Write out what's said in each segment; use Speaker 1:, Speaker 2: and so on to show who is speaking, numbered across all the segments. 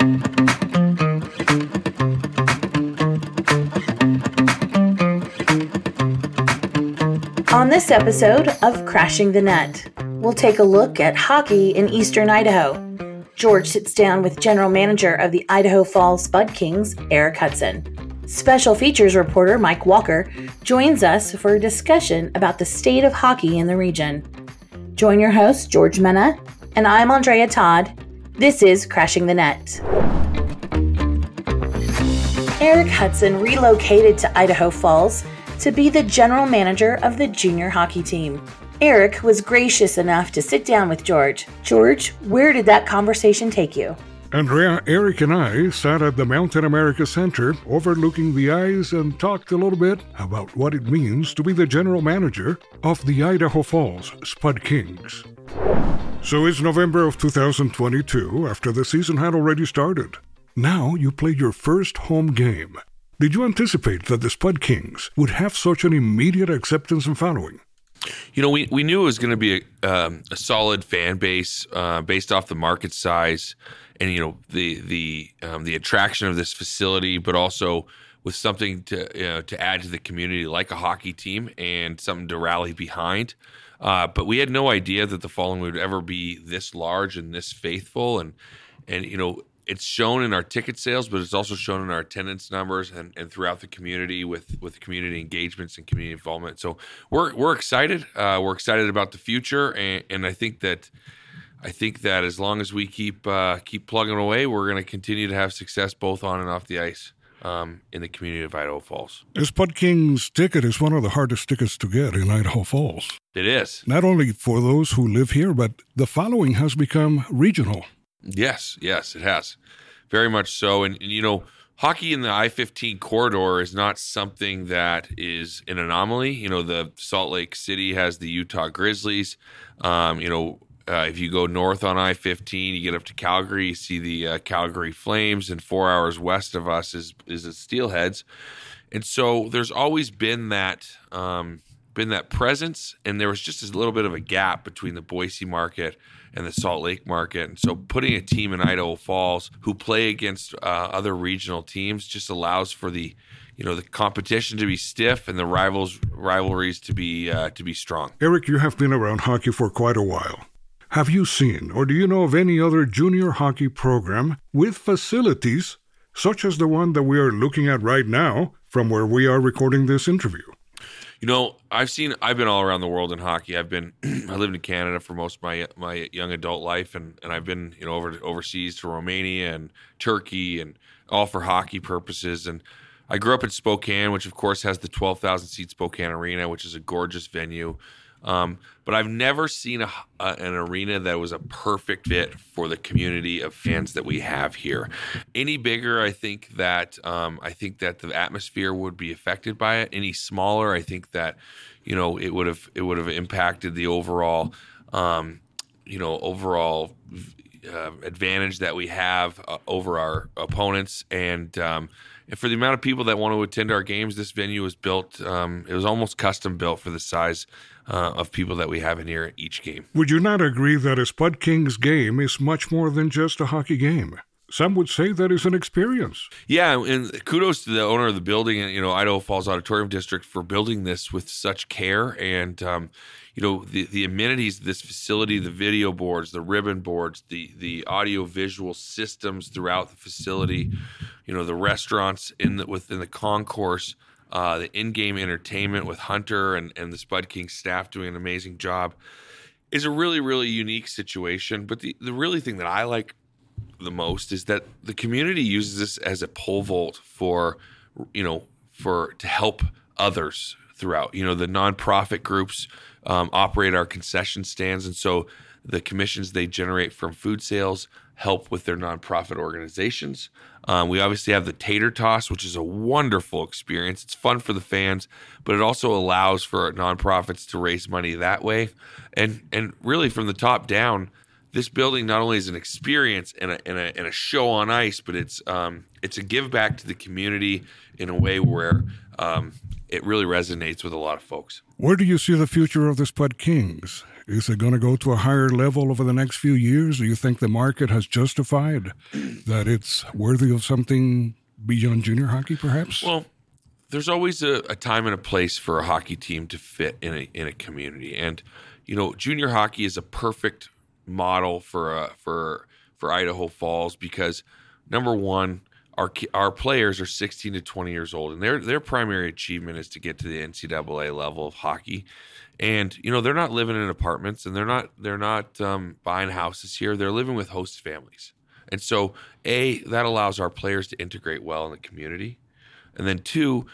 Speaker 1: On this episode of Crashing the Net, we'll take a look at hockey in eastern Idaho. George sits down with general manager of the Idaho Falls Spud Kings, Erik Hudson. Special features reporter Mike Walker joins us for a discussion about the state of hockey in the region. Join your host, George Mena, and I'm Andrea Todd. This is Crashing the Net. Erik Hudson relocated to Idaho Falls to be the general manager of the junior hockey team. Erik was gracious enough to sit down with George. George, where did that conversation take you?
Speaker 2: Andrea, Erik, and I sat at the Mountain America Center overlooking the ice and talked a little bit about what it means to be the general manager of the Idaho Falls Spud Kings. So it's November of 2022 after the season had already started. Now you played your first home game. Did you anticipate that the Spud Kings would have such an immediate acceptance and following?
Speaker 3: You know, we, we knew it was going to be a, um, a solid fan base uh, based off the market size and you know the the um, the attraction of this facility, but also with something to you know, to add to the community like a hockey team and something to rally behind. Uh, but we had no idea that the following would ever be this large and this faithful, and and you know it's shown in our ticket sales, but it's also shown in our attendance numbers and, and throughout the community with with community engagements and community involvement. So we're we're excited. Uh, we're excited about the future, and, and I think that I think that as long as we keep uh, keep plugging away, we're going to continue to have success both on and off the ice. Um, in the community of Idaho Falls.
Speaker 2: The Spud Kings ticket is one of the hardest tickets to get in Idaho Falls.
Speaker 3: It is.
Speaker 2: Not only for those who live here, but the following has become regional.
Speaker 3: Yes, yes, it has. Very much so. And, and you know, hockey in the I 15 corridor is not something that is an anomaly. You know, the Salt Lake City has the Utah Grizzlies. Um, you know, uh, if you go north on I 15, you get up to Calgary, you see the uh, Calgary Flames, and four hours west of us is, is the Steelheads. And so there's always been that. Um, been that presence, and there was just a little bit of a gap between the Boise market and the Salt Lake market. And so putting a team in Idaho Falls who play against uh, other regional teams just allows for the you know the competition to be stiff and the rivals rivalries to be uh, to be strong.
Speaker 2: Erik, you have been around hockey for quite a while. Have you seen or do you know of any other junior hockey program with facilities such as the one that we are looking at right now from where we are recording this interview?
Speaker 3: You know, I've seen. I've been all around the world in hockey. I've been. I lived in Canada for most of my my young adult life, and and I've been you know over overseas to Romania and Turkey, and all for hockey purposes. And I grew up in Spokane, which of course has the twelve thousand seat Spokane Arena, which is a gorgeous venue. Um, but I've never seen a, a, an arena that was a perfect fit for the community of fans that we have here. Any bigger, I think that um, I think that the atmosphere would be affected by it. Any smaller, I think that you know it would have it would have impacted the overall um, you know overall uh, advantage that we have uh, over our opponents and um, and for the amount of people that want to attend our games, this venue was built. Um, it was almost custom built for the size uh, of people that we have in here at each game.
Speaker 2: Would you not agree that a Spud Kings game is much more than just a hockey game? Some would say that is an experience.
Speaker 3: Yeah, and kudos to the owner of the building, and you know, Idaho Falls Auditorium District, for building this with such care and, um, you know, the, the amenities of this facility, the video boards, the ribbon boards, the the audio visual systems throughout the facility, you know, the restaurants in the, within the concourse uh, the in-game entertainment with Hunter and, and the Spud King staff doing an amazing job is a really, really unique situation. But the, the really thing that I like the most is that the community uses this as a pole vault for, you know, for to help others throughout. You know, the nonprofit groups um, operate our concession stands, and so the commissions they generate from food sales help with their nonprofit organizations. Um, we obviously have the tater toss, which is a wonderful experience. It's fun for the fans, but it also allows for nonprofits to raise money that way. And and really, from the top down, this building not only is an experience and a, and a, and a show on ice, but it's um, it's a give back to the community in a way where um, it really resonates with a lot of folks.
Speaker 2: Where do you see the future of the Spud Kings? Is it going to go to a higher level over the next few years? Do you think the market has justified that it's worthy of something beyond junior hockey, perhaps?
Speaker 3: Well, there's always a, a, time and a place for a hockey team to fit in a in a community, and you know, junior hockey is a perfect model for a, for for Idaho Falls because number one, our our players are 16 to 20 years old, and their their primary achievement is to get to the NCAA level of hockey. And you know they're not living in apartments, and they're not they're not um, buying houses here. They're living with host families, and so a that allows our players to integrate well in the community, and then two,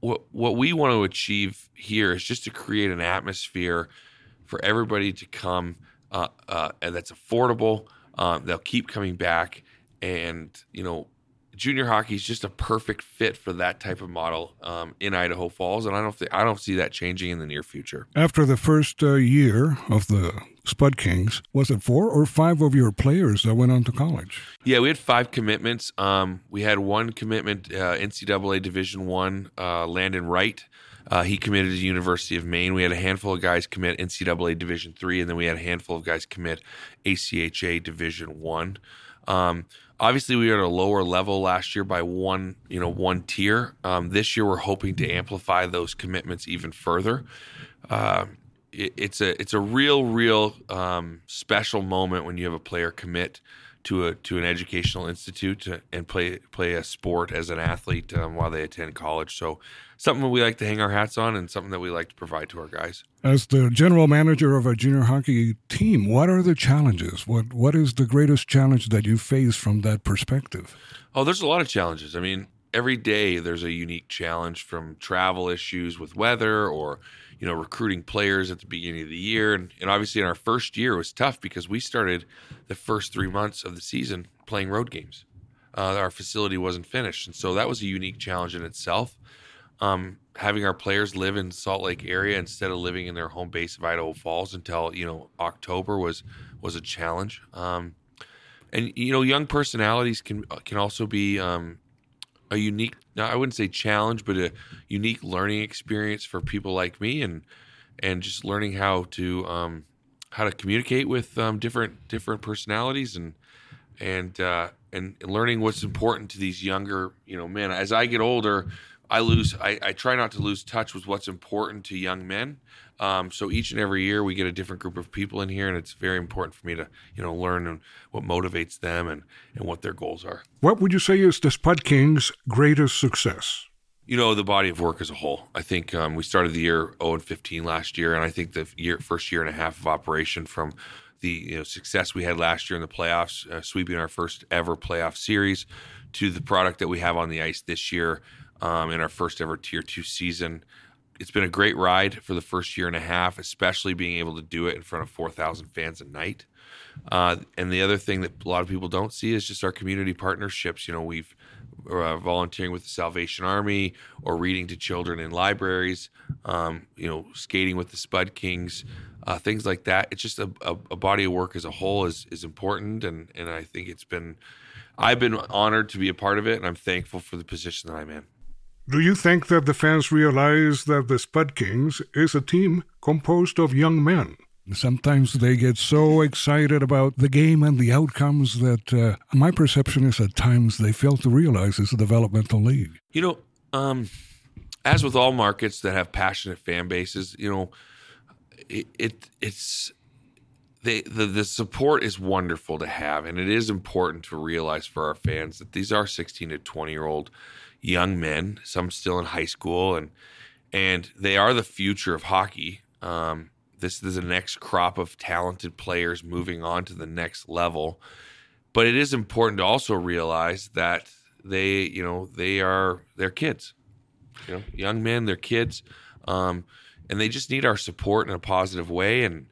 Speaker 3: what what we want to achieve here is just to create an atmosphere for everybody to come uh, uh, and that's affordable. Um, they'll keep coming back, and you know junior hockey is just a perfect fit for that type of model um, in Idaho Falls, and I don't th- I don't see that changing in the near future.
Speaker 2: After the first uh, year of the Spud Kings, was it four or five of your players that went on to college?
Speaker 3: Yeah, we had five commitments. Um, we had one commitment, uh, NCAA Division One, uh, Landon Wright. Uh, he committed to the University of Maine. We had a handful of guys commit NCAA Division Three, and then we had a handful of guys commit ACHA Division One. Um, obviously we were at a lower level last year by one you know one tier. Um, this year we're hoping to amplify those commitments even further. Uh, it, it's a it's a real real um, special moment when you have a player commit to a to an educational institute to, and play play a sport as an athlete um, while they attend college. So something that we like to hang our hats on, and something that we like to provide to our guys.
Speaker 2: As the general manager of a junior hockey team, what are the challenges? What what is the greatest challenge that you face from that perspective?
Speaker 3: Oh, there's a lot of challenges. I mean, every day there's a unique challenge from travel issues with weather or you know, recruiting players at the beginning of the year. And, and obviously, in our first year, was tough because we started the first three months of the season playing road games. Uh, our facility wasn't finished. And so that was a unique challenge in itself. Um, having our players live in Salt Lake area instead of living in their home base of Idaho Falls until you know October was was a challenge. Um, and you know, young personalities can can also be um, a unique I wouldn't say challenge, but a unique learning experience for people like me, and and just learning how to um, how to communicate with um, different different personalities and and uh, and learning what's important to these younger you know men. As I get older, I lose I, I try not to lose touch with what's important to young men. Um, so each and every year we get a different group of people in here, and it's very important for me to you know learn what motivates them and and what their goals are.
Speaker 2: What would you say is the Spud Kings' greatest success?
Speaker 3: You know the body of work as a whole. I think um, we started the year 0 and 15 last year, and I think the year first year and a half of operation from the you know success we had last year in the playoffs, uh, sweeping our first ever playoff series, to the product that we have on the ice this year um, in our first ever Tier Two season it's been a great ride for the first year and a half, especially being able to do it in front of 4,000 fans a night. Uh, and the other thing that a lot of people don't see is just our community partnerships. You know, we've uh, volunteering with the Salvation Army or reading to children in libraries, um, you know, skating with the Spud Kings, uh, things like that. It's just a, a, a, body of work as a whole is is important, and and I think it's been, I've been honored to be a part of it, and I'm thankful for the position that I'm in.
Speaker 2: Do you think that the fans realize that the Spud Kings is a team composed of young men? Sometimes they get so excited about the game and the outcomes that uh, my perception is at times they fail to realize it's a developmental league.
Speaker 3: You know, um, as with all markets that have passionate fan bases, you know, it, it it's they, the the support is wonderful to have, and it is important to realize for our fans that these are 16 to 20 year old young men, some still in high school, and and they are the future of hockey. Um, this is the next crop of talented players moving on to the next level. But it is important to also realize that they, you know, they are they're kids, you know, young men, they're kids, um, and they just need our support in a positive way. And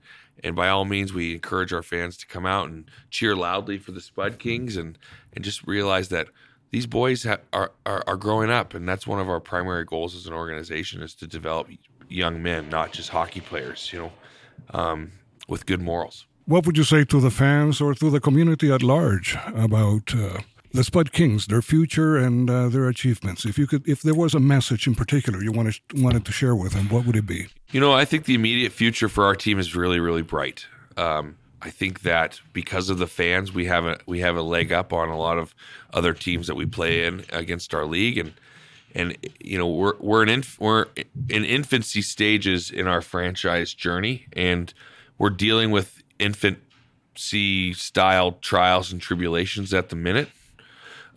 Speaker 3: and by all means, we encourage our fans to come out and cheer loudly for the Spud Kings, and and just realize that these boys ha- are, are, are growing up, and that's one of our primary goals as an organization is to develop young men, not just hockey players. You know, um, with good morals.
Speaker 2: What would you say to the fans or to the community at large about uh, the Spud Kings, their future and uh, their achievements. If you could, if there was a message in particular you wanted wanted to share with them, what would it be?
Speaker 3: You know, I think the immediate future for our team is really, really bright. Um, I think that because of the fans, we have a we have a leg up on a lot of other teams that we play in against our league, and and you know we're we're in inf- we're in infancy stages in our franchise journey, and we're dealing with infancy style trials and tribulations at the minute.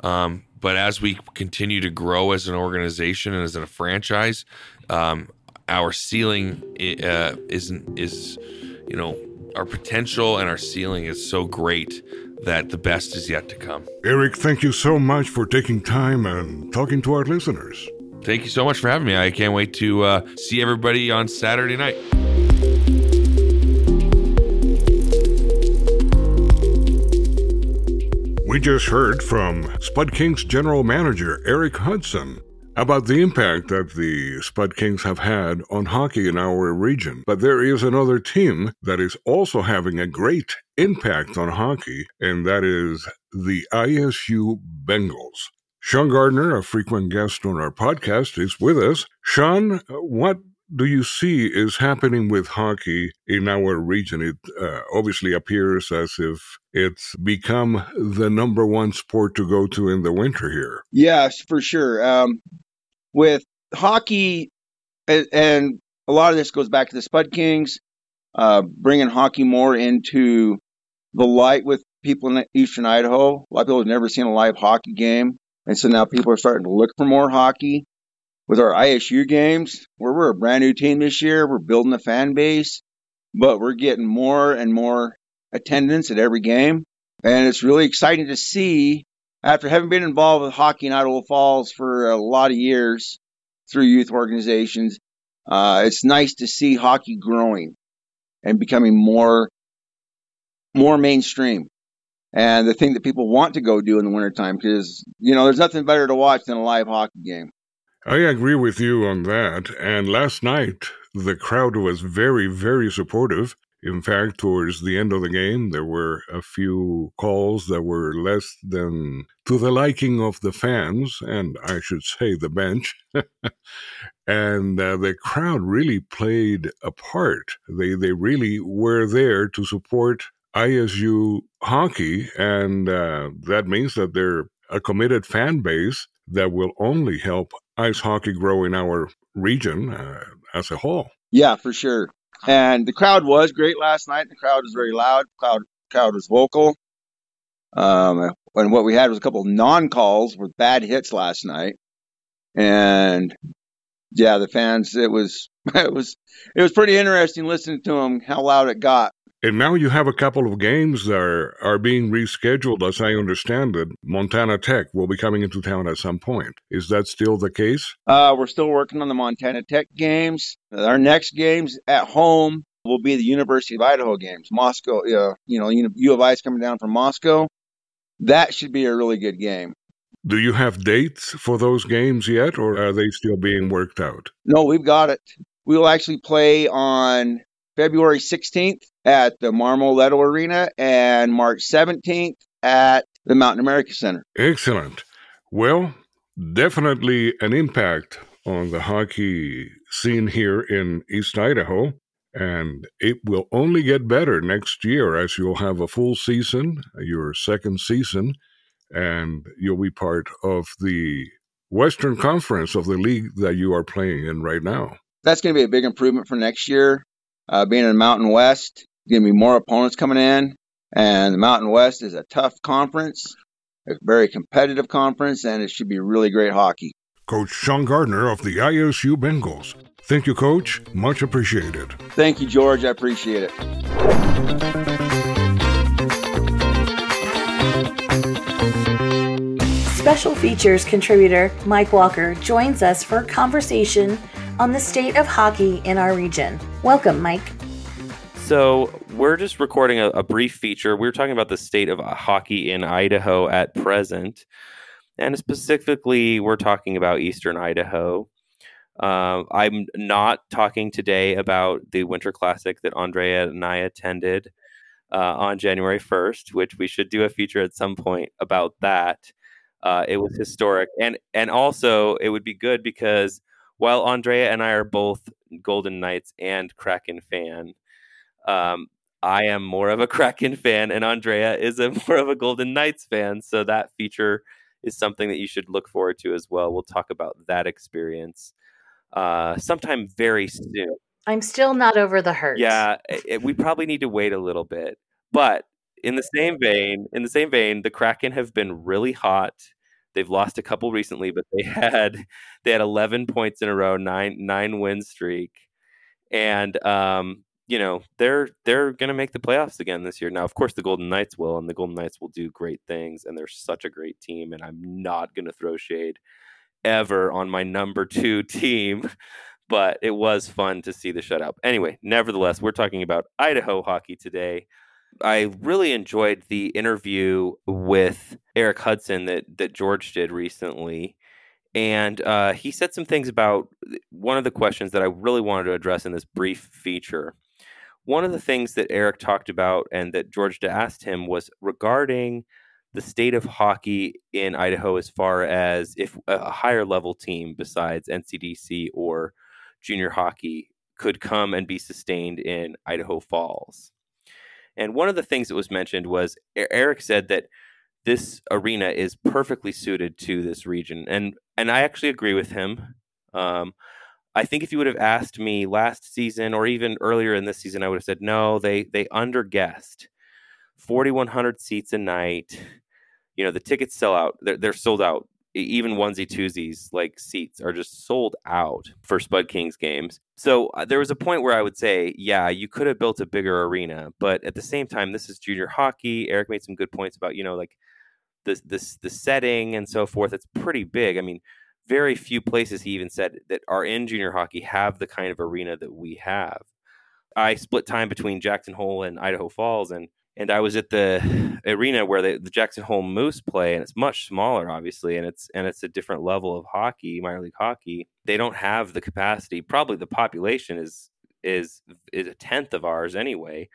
Speaker 3: Um, but as we continue to grow as an organization and as a franchise, um, our ceiling uh, isn't is you know our potential and our ceiling is so great that the best is yet to come.
Speaker 2: Erik, thank you so much for taking time and talking to our listeners.
Speaker 3: Thank you so much for having me. I can't wait to uh, see everybody on Saturday night.
Speaker 2: We just heard from Spud Kings general manager Erik Hudson about the impact that the Spud Kings have had on hockey in our region. But there is another team that is also having a great impact on hockey, and that is the ISU Bengals. Shawn Gardner, a frequent guest on our podcast, is with us. Shawn, what do you see is happening with hockey in our region? It uh, obviously appears as if it's become the number one sport to go to in the winter here.
Speaker 4: Yes, for sure. Um, with hockey, and, a lot of this goes back to the Spud Kings, uh, bringing hockey more into the light with people in Eastern Idaho. A lot of people have never seen a live hockey game, and so now people are starting to look for more hockey. With our ISU games, where we're a brand new team this year, we're building a fan base, but we're getting more and more attendance at every game, and it's really exciting to see after having been involved with hockey in Idaho Falls for a lot of years through youth organizations, uh, it's nice to see hockey growing and becoming more more mainstream. And the thing that people want to go do in the wintertime because you know there's nothing better to watch than a live hockey game
Speaker 2: i agree with you on that and last night the crowd was very very supportive in fact, towards the end of the game, there were a few calls that were less than to the liking of the fans, and I should say the bench. and uh, the crowd really played a part. They they really were there to support ISU hockey, and uh, that means that they're a committed fan base that will only help ice hockey grow in our region uh, as a whole.
Speaker 4: Yeah, for sure. And the crowd was great last night. The crowd was very loud. Crowd crowd was vocal. Um, and what we had was a couple non calls with bad hits last night. And yeah, the fans, it was it was it was pretty interesting listening to them how loud it got.
Speaker 2: And now you have a couple of games that are, are being rescheduled, as I understand it. Montana Tech will be coming into town at some point. Is that still the case?
Speaker 4: Uh, we're still working on the Montana Tech games. Our next games at home will be the University of Idaho games. Moscow, uh, you know, U of I is coming down from Moscow. That should be a really good game.
Speaker 2: Do you have dates for those games yet, or are they still being worked out?
Speaker 4: No, we've got it. We will actually play on February 16th at the Marmoleto Arena and March 17th at the Mountain America Center.
Speaker 2: Excellent. Well, definitely an impact on the hockey scene here in East Idaho. And it will only get better next year as you'll have a full season, your second season, and you'll be part of the Western Conference of the league that you are playing in right now.
Speaker 4: That's going to be a big improvement for next year. Uh, being in Mountain West, going to be more opponents coming in, and the Mountain West is a tough conference, a very competitive conference, and it should be really great hockey.
Speaker 2: Coach Shawn Gardner of the ISU Bengals. Thank you, Coach. Much appreciated.
Speaker 4: Thank you, George. I appreciate it.
Speaker 1: Special features contributor Mike Walker joins us for a conversation on the state of hockey in our region. Welcome, Mike.
Speaker 5: So, we're just recording a, a brief feature. We are talking about the state of hockey in Idaho at present. And specifically, we're talking about Eastern Idaho. Uh, I'm not talking today about the Winter Classic that Andrea and I attended uh, on January 1st, which we should do a feature at some point about that. Uh, it was historic, and and also it would be good because while Andrea and I are both Golden Knights and Kraken fan, um, I am more of a Kraken fan, and Andrea is a more of a Golden Knights fan. So that feature is something that you should look forward to as well. We'll talk about that experience uh, sometime very soon.
Speaker 1: I'm still not over the hurt.
Speaker 5: Yeah, it, we probably need to wait a little bit, but in the same vein, in the same vein, the Kraken have been really hot. They've lost a couple recently, but they had they had 11 points in a row, nine nine win streak, and um, you know they're they're going to make the playoffs again this year. Now, of course, the Golden Knights will, and the Golden Knights will do great things, and they're such a great team. And I'm not going to throw shade ever on my number two team, but it was fun to see the shutout. Anyway, nevertheless, we're talking about Idaho hockey today. I really enjoyed the interview with Erik Hudson that that George did recently, and uh, he said some things about one of the questions that I really wanted to address in this brief feature. One of the things that Erik talked about and that George asked him was regarding the state of hockey in Idaho as far as if a higher level team besides NCDC or junior hockey could come and be sustained in Idaho Falls. And one of the things that was mentioned was Erik said that this arena is perfectly suited to this region, and and I actually agree with him. Um, I think if you would have asked me last season or even earlier in this season, I would have said no. They they underguessed. 4100 seats a night you know the tickets sell out they're, they're sold out even onesie twosies like seats are just sold out for Spud Kings games. So uh, there was a point where I would say, yeah, you could have built a bigger arena, but at the same time, this is junior hockey. Erik made some good points about you know like this this the setting and so forth. It's pretty big. I mean, very few places he even said that are in junior hockey have the kind of arena that we have. I split time between Jackson Hole and Idaho Falls, and and I was at the arena where the, the Jackson Hole Moose play, and it's much smaller, obviously, and it's and it's a different level of hockey, minor league hockey. They don't have the capacity. Probably the population is is is a tenth of ours anyway,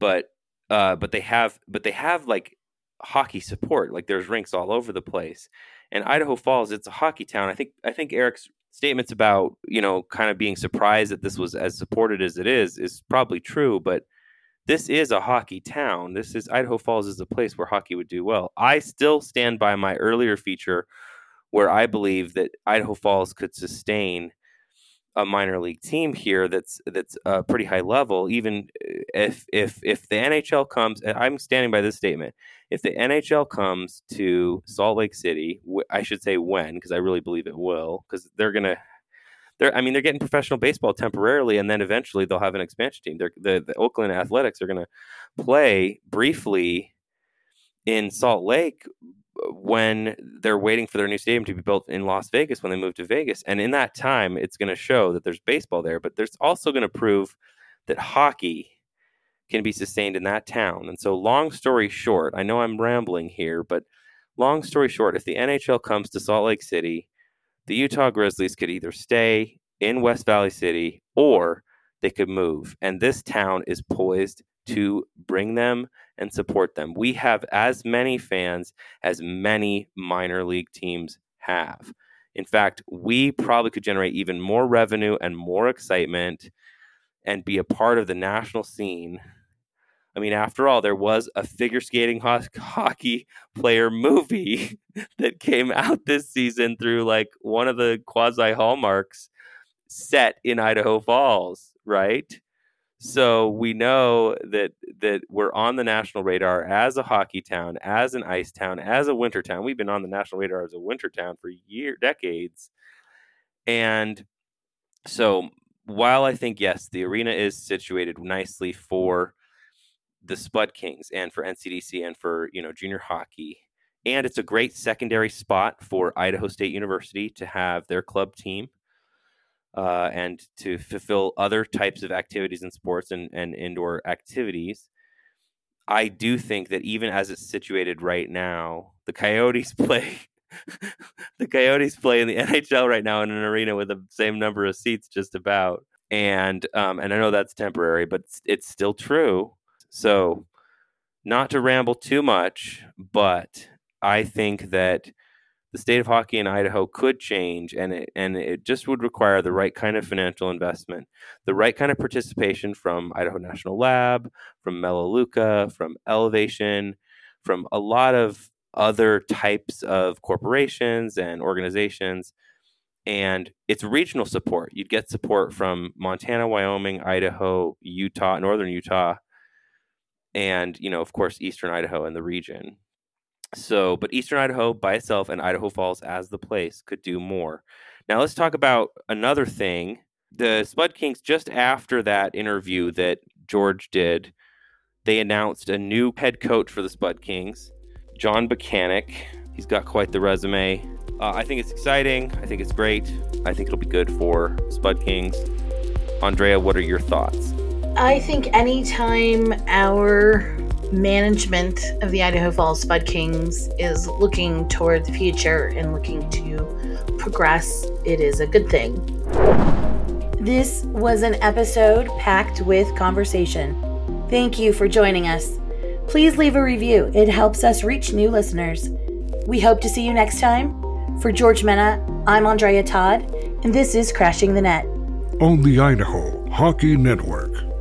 Speaker 5: but uh, but they have but they have like hockey support. Like there's rinks all over the place, and Idaho Falls, it's a hockey town. I think I think Erik's statements about you know kind of being surprised that this was as supported as it is is probably true, but this is a hockey town. This is Idaho Falls is a place where hockey would do well. I still stand by my earlier feature where I believe that Idaho Falls could sustain a minor league team here that's that's a pretty high level even uh, if if if the NHL comes I'm standing by this statement if the NHL comes to Salt Lake City I should say when because I really believe it will because they're going to they're I mean they're getting professional baseball temporarily, and then eventually they'll have an expansion team. They're, the the Oakland Athletics are going to play briefly in Salt Lake when they're waiting for their new stadium to be built in Las Vegas when they move to Vegas. And in that time, it's going to show that there's baseball there, but there's also going to prove that hockey can be sustained in that town. And so, long story short, I know I'm rambling here, but long story short, if the NHL comes to Salt Lake City the Utah Grizzlies could either stay in West Valley City or they could move. And this town is poised to bring them and support them. We have as many fans as many minor league teams have. In fact, we probably could generate even more revenue and more excitement and be a part of the national scene I mean, after all, there was a figure skating ho- hockey player movie that came out this season through like one of the quasi hallmarks set in Idaho Falls, right? So we know that that we're on the national radar as a hockey town, as an ice town, as a winter town. We've been on the national radar as a winter town for year decades. And so while I think yes, the arena is situated nicely for the Spud Kings and for NCDC and for you know junior hockey. And it's a great secondary spot for Idaho State University to have their club team uh, and to fulfill other types of activities and sports and, and indoor activities. I do think that even as it's situated right now, the Coyotes play the Coyotes play in the NHL right now in an arena with the same number of seats, just about. And um, and I know that's temporary, but it's, it's still true so, not to ramble too much, but I think that the state of hockey in Idaho could change, and it, and it just would require the right kind of financial investment, the right kind of participation from Idaho National Lab, from Melaleuca, from Elevation, from a lot of other types of corporations and organizations. And it's regional support. You'd get support from Montana, Wyoming, Idaho, Utah, northern Utah, and you know, of course, eastern Idaho and the region. So, but Eastern Idaho by itself and Idaho Falls as the place could do more. Now, let's talk about another thing. The Spud Kings, just after that interview that George did, they announced a new head coach for the Spud Kings, John Buchanek. He's got quite the resume. Uh, I think it's exciting. I think it's great. I think it'll be good for Spud Kings. Andrea, what are your thoughts?
Speaker 1: I think anytime our management of the Idaho Falls Spud Kings is looking toward the future and looking to progress, it is a good thing. This was an episode packed with conversation. Thank you for joining us. Please leave a review, it helps us reach new listeners. We hope to see you next time. For George Mena, I'm Andrea Todd, and this is Crashing the Net
Speaker 2: on the Idaho Hockey Network.